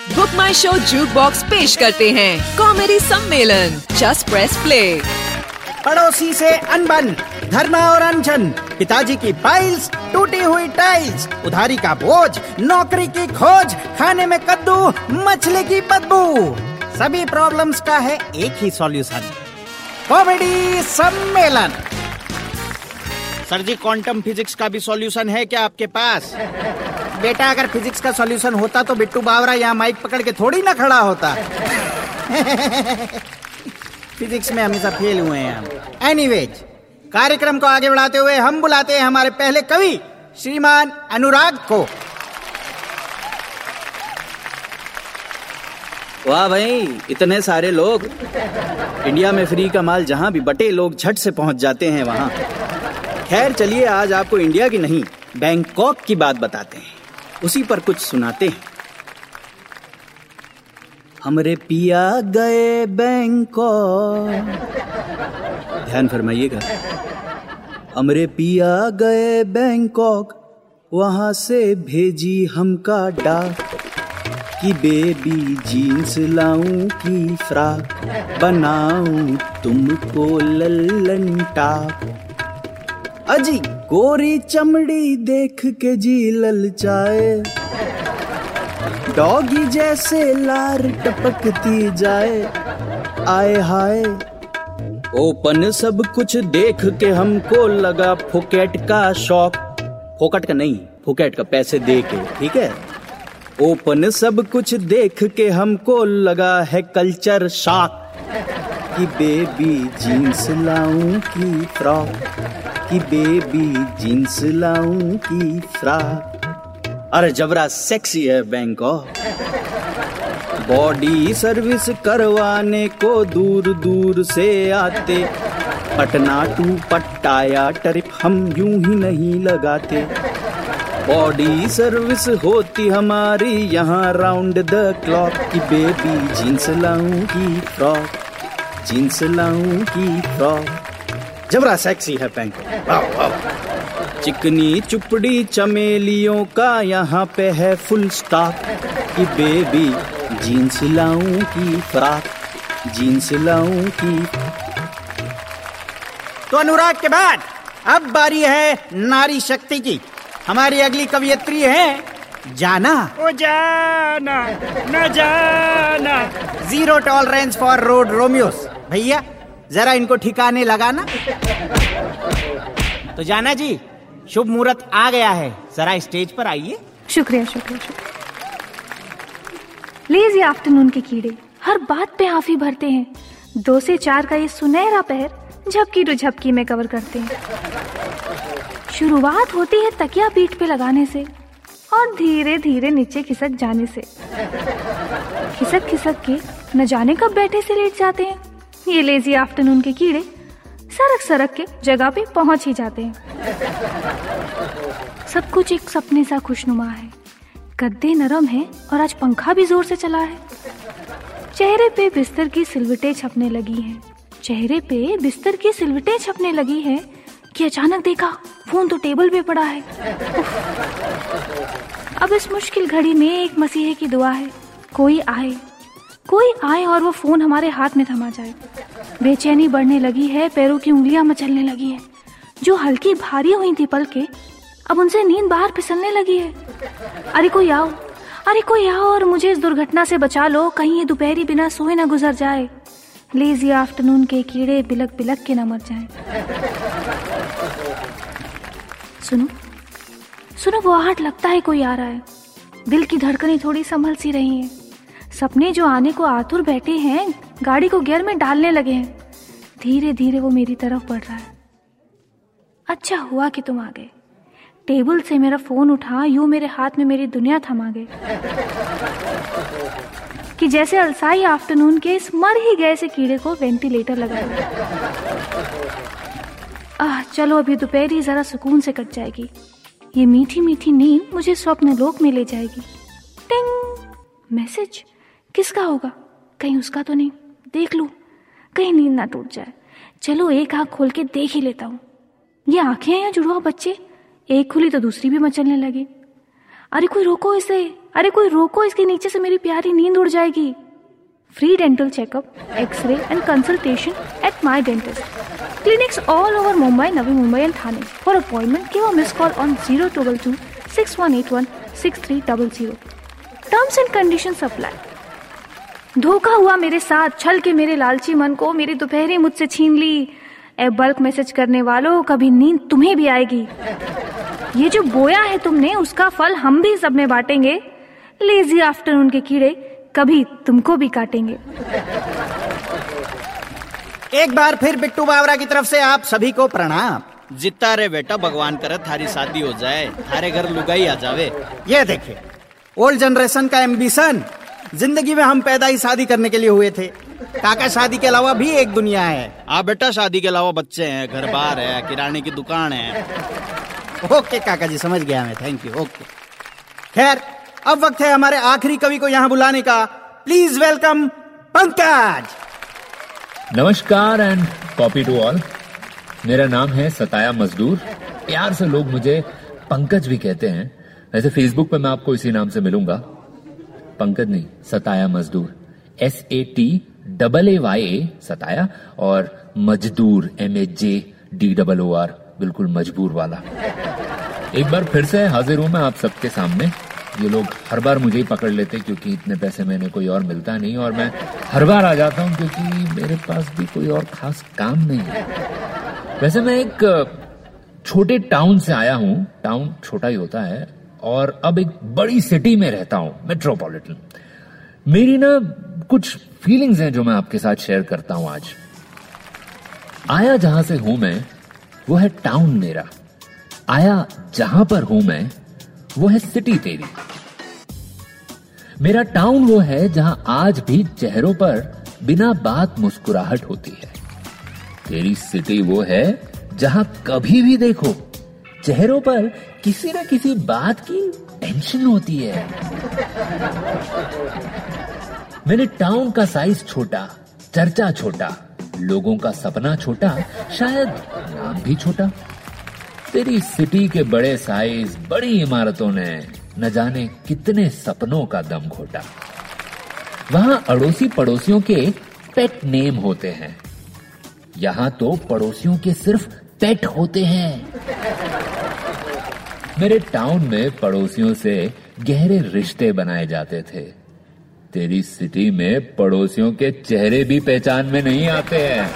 Book माई show jukebox पेश करते हैं। कॉमेडी सम्मेलन। जस्ट प्रेस प्ले पड़ोसी से अनबन, धरना और अनशन। पिताजी की फाइल्स टूटी हुई टाइल्स उधारी का बोझ, नौकरी की खोज, खाने में कद्दू, मछली की बदबू। सभी प्रॉब्लम्स का है एक ही सॉल्यूशन कॉमेडी सम्मेलन। सर जी क्वांटम फिजिक्स का भी सॉल्यूशन है क्या आपके पास? बेटा, अगर फिजिक्स का सॉल्यूशन होता तो बिट्टू बावरा यहाँ माइक पकड़ के थोड़ी ना खड़ा होता। फिजिक्स में हमेशा फेल हुए हैं हम। एनीवेज कार्यक्रम को आगे बढ़ाते हुए हम बुलाते हैं हमारे पहले कवि, श्रीमान अनुराग को। वाह भाई, इतने सारे लोग। इंडिया में फ्री का माल जहाँ भी बटे लोग झट से पहुँच जाते हैं वहाँ। खैर, चलिए, आज आपको इंडिया की नहीं, बैंकॉक की बात बताते हैं। उसी पर कुछ सुनाते हैं। हमरे पिया गए बैंकॉक। ध्यान फरमाइएगा। हमरे पिया गए बैंकॉक, वहाँ से भेजी हमका डाक कि बेबी जीन्स लाऊं की फ्रॉक, बनाऊँ तुमको लल्लन टाप अजी गोरी चमड़ी देख के जी ललचाए डॉगी जैसे लार टपकती जाए। आए हाय। ओपन सब कुछ देख के हमको लगा फुकेट का शौक। फोकट का नहीं, फुकेट का पैसे दे के, ठीक है? ओपन सब कुछ देख के हमको लगा है कल्चर शॉक। कि बेबी जीन्स लाऊं की फ्रॉक। कि बेबी जींस लाऊं की फ्रॉक अरे जबरा सेक्सी है बैंकॉक बॉडी सर्विस करवाने को दूर दूर से आते। पटना टू पट्टाया ट्रिप हम यूँ ही नहीं लगाते। बॉडी सर्विस होती हमारी यहाँ राउंड द क्लॉक की बेबी जींस लाऊं की फ्रॉक जींस लाऊं की फ्रॉक जबरा सेक्सी है बैंकॉक वाह वाह। चिकनी चुपड़ी चमेलियों का यहाँ पे है फुल स्टॉक की बेबी जीन्स लाऊं की फ्रॉक जीन्स लाऊं की तो अनुराग के बाद अब बारी है नारी शक्ति की। हमारी अगली कवियत्री है जाना। ओ जाना न जाना। Zero tolerance for road Romeos भैया जरा इनको ठिकाने लगाना। तो जाना जी, शुभ मुहूर्त आ गया है। जरा स्टेज पर आइए। शुक्रिया शुक्रिया शुक्रिया। लेजी आफ्टरनून के कीड़े, हर बात पे हाफी भरते हैं। दो से चार का ये सुनहरा पहर, झपकी टू झपकी में कवर करते हैं। शुरुआत होती है तकिया पीठ पे लगाने से, और धीरे धीरे नीचे खिसक जाने से। खिसक खिसक के न जाने कब बैठे से लेट जाते हैं। ये लेजी आफ्टरनून के कीड़े सरक सरक के जगह पे पहुँच ही जाते हैं। सब कुछ एक सपने सा खुशनुमा है। गद्दे नरम है और आज पंखा भी ज़ोर से चला है। चेहरे पे बिस्तर की सिलवटें छपने लगी हैं। चेहरे पे बिस्तर की सिलवटें छपने लगी हैं कि अचानक देखा, फ़ोन तो टेबल पे पड़ा है। अब इस मुश्किल घड़ी में एक मसीहे की दुआ है, कोई आए कोई आए और वो फ़ोन हमारे हाथ में थमा जाए। बेचैनी बढ़ने लगी है, पैरों की उंगलियाँ मचलने लगी है। जो हल्की भारी हुई थी पल के, अब उनसे नींद बाहर फिसलने लगी है। अरे कोई आओ, अरे कोई आओ और मुझे इस दुर्घटना से बचा लो, कहीं ये दोपहरी बिना सोए ना गुजर जाए। लेजी आफ्टरनून के कीड़े बिलक बिलक के न मर जाए। सुनो सुनो, वो आहट लगता है कोई आ रहा है। दिल की धड़कनें थोड़ी संभल सी रही हैं। सपने जो आने को आतुर बैठे हैं, गाड़ी को गियर में डालने लगे हैं। धीरे धीरे वो मेरी तरफ़ बढ़ रहा है। अच्छा हुआ कि तुम आ गए। टेबल से मेरा फ़ोन उठा, यूँ मेरे हाथ में मेरी दुनिया थमा गए। कि जैसे अलसाई आफ्टरनून के इस मर ही गए से कीड़े को वेंटिलेटर लगा आह, चलो अभी दोपहर ही जरा सुकून से कट जाएगी। ये मीठी मीठी नींद मुझे स्वप्न लोक में ले जाएगी। टिंग! मैसेज? किसका होगा? कहीं उसका तो नहीं। देख लूँ। कहीं नींद ना टूट जाए। चलो, एक आँख खोल के देख ही लेता हूँ। ये आँखें हैं या जुड़वा बच्चे? एक खुली तो दूसरी भी मचलने लगी। अरे, कोई रोको इसे। अरे, कोई रोको इसके नीचे से मेरी प्यारी नींद उड़ जाएगी। Free dental checkup X ray and consultation at my dentist clinics all over Mumbai Navi Mumbai and Thane for appointment give a miss call on zero two six one eight one six three double zero terms and condition apply धोखा हुआ मेरे साथ छल के मेरे लालची मन को मेरी दोपहरी मुझसे छीन ली। ए बल्क मैसेज करने वालों कभी नींद तुम्हें भी आएगी। ये जो बोया है तुमने उसका फल हम भी सब में बांटेंगे। लेजी आफ्टरनून के कीड़े कभी तुमको भी काटेंगे। एक बार फिर बिट्टू बावरा की तरफ़ से आप सभी को प्रणाम। जितना रे बेटा भगवान करे थारी शादी हो जाए थारे घर लुगाई आ जावे। ये देखिए ओल्ड जनरेशन का एम्बिशन ज़िंदगी में हम पैदा ही शादी करने के लिए हुए थे। काका शादी के अलावा भी एक दुनिया है। आ बेटा शादी के अलावा बच्चे हैं घर बार है किराने की दुकान है। ओके काका जी समझ गया मैं। Thank you okay. खैर अब वक्त है हमारे आखिरी कवि को यहाँ बुलाने का। Please welcome Pankaj. नमस्कार एंड कॉपी टू ऑल मेरा नाम है सताया मजदूर। प्यार से लोग मुझे पंकज भी कहते हैं। वैसे फेसबुक पे मैं आपको इसी नाम से मिलूँगा। पंकज नहीं, सताया मजदूर। S A T double A Y A सताया, और मजदूर M A J D double O R बिल्कुल मजबूर वाला। एक बार फिर से हाजिर हूँ मैं आप सबके सामने। ये लोग हर बार मुझे ही पकड़ लेते क्योंकि इतने पैसे मैंने कोई और मिलता नहीं, और मैं हर बार आ जाता हूँ, क्योंकि मेरे पास भी कोई और खास काम नहीं है। वैसे मैं एक छोटे टाउन से आया हूँ। टाउन छोटा ही होता है और अब एक बड़ी सिटी में रहता हूँ मेट्रोपॉलिटन मेरी ना कुछ फीलिंग्स हैं जो मैं आपके साथ शेयर करता हूँ आज। आया जहाँ से हूँ मैं, वो है टाउन मेरा। आया जहाँ पर हूँ मैं, वो है सिटी तेरी। मेरा टाउन वो है जहाँ आज भी चेहरों पर बिना बात मुस्कुराहट होती है। तेरी सिटी वो है जहाँ कभी भी देखो चेहरों पर किसी न किसी बात की टेंशन होती है। मेरे टाउन का साइज़ छोटा, चर्चा छोटा, लोगों का सपना छोटा, शायद नाम भी छोटा। तेरी सिटी के बड़े साइज़ बड़ी इमारतों ने न जाने कितने सपनों का दम घोटा। वहाँ अड़ोसी पड़ोसियों के पेट नेम होते हैं। यहाँ तो पड़ोसियों के सिर्फ़ पेट होते हैं। मेरे टाउन में पड़ोसियों से गहरे रिश्ते बनाए जाते थे। तेरी सिटी में पड़ोसियों के चेहरे भी पहचान में नहीं आते हैं।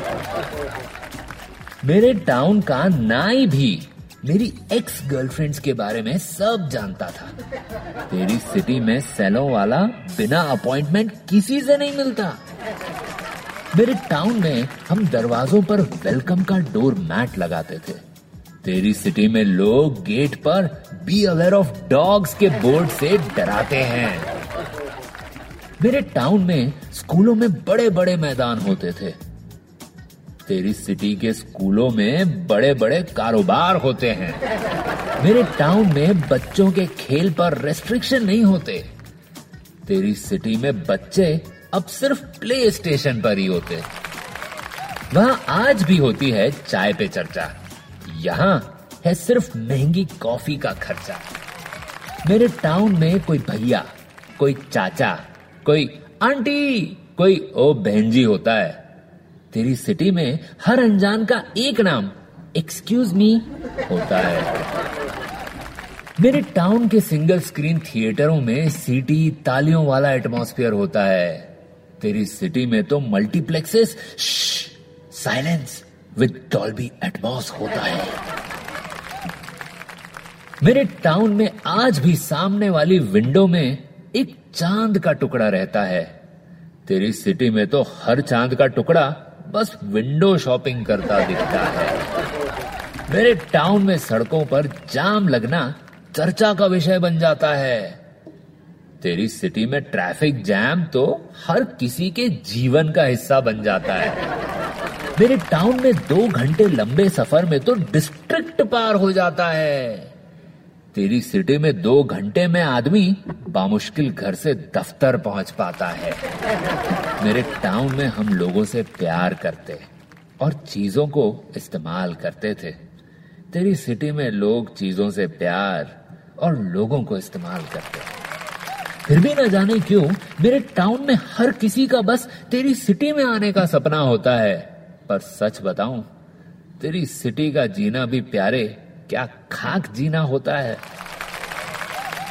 मेरे टाउन का नाई भी मेरी एक्स गर्लफ्रेंड्स के बारे में सब जानता था। तेरी सिटी में सैलों वाला बिना अपॉइंटमेंट किसी से नहीं मिलता। मेरे टाउन में हम दरवाजों पर वेलकम का डोर मैट लगाते थे। तेरी सिटी में लोग गेट पर बी अवेयर ऑफ़ डॉग्स के बोर्ड से डराते हैं। मेरे टाउन में, स्कूलों में बड़े बड़े मैदान होते थे। तेरी सिटी के स्कूलों में बड़े बड़े कारोबार होते हैं। मेरे टाउन में बच्चों के खेल पर रेस्ट्रिक्शन नहीं होते। तेरी सिटी में बच्चे अब सिर्फ़ प्ले स्टेशन पर ही होते। वहाँ आज भी होती है चाय पे चर्चा। यहाँ है सिर्फ़ महँगी कॉफ़ी का खर्चा। मेरे टाउन में कोई भैया, कोई चाचा, कोई आंटी, कोई ओ बहन जी होता है। तेरी सिटी में हर अनजान का एक नाम एक्सक्यूज मी होता है। मेरे टाउन के सिंगल स्क्रीन थिएटरों में सीटी तालियों वाला एटमॉस्फेयर होता है। तेरी सिटी में तो multiplexes silence with Dolby Atmos होता है। मेरे टाउन में आज भी सामने वाली विंडो में एक चाँद का टुकड़ा रहता है। तेरी सिटी में तो हर चाँद का टुकड़ा बस विंडो शॉपिंग करता दिखता है। मेरे टाउन में सड़कों पर जाम लगना चर्चा का विषय बन जाता है। तेरी सिटी में ट्रैफ़िक जैम तो हर किसी के जीवन का हिस्सा बन जाता है। मेरे टाउन में दो घंटे लंबे सफ़र में तो डिस्ट्रिक्ट पार हो जाता है। तेरी सिटी में दो घंटे में आदमी बामुश्किल घर से दफ्तर पहुँच पाता है। मेरे टाउन में हम लोगों से प्यार करते और चीज़ों को इस्तेमाल करते थे। तेरी सिटी में लोग चीज़ों से प्यार और लोगों को इस्तेमाल करते। फिर भी न जाने क्यों, मेरे टाउन में हर किसी का बस तेरी सिटी में आने का सपना होता है। पर सच बताऊँ, तेरी सिटी का जीना भी प्यारे, क्या खाक जीना होता है।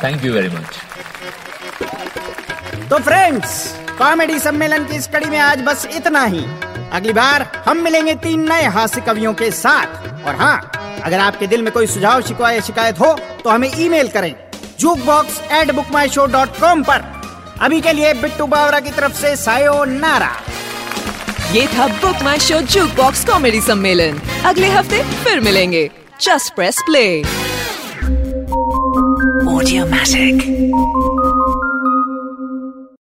थैंक यू वेरी मच तो फ्रेंड्स कॉमेडी सम्मेलन की इस कड़ी में आज बस इतना ही। अगली बार हम मिलेंगे तीन नए हास्य कवियों के साथ। और हाँ अगर आपके दिल में कोई सुझाव शिकवा या शिकायत हो तो हमें ईमेल करें jukebox at book my show dot com पर। अभी के लिए बिट्टू बावरा की तरफ़ से सायो नारा। ये था book my show jukebox comedy सम्मेलन। अगले हफ़्ते फिर मिलेंगे। Just press play Audiomatic.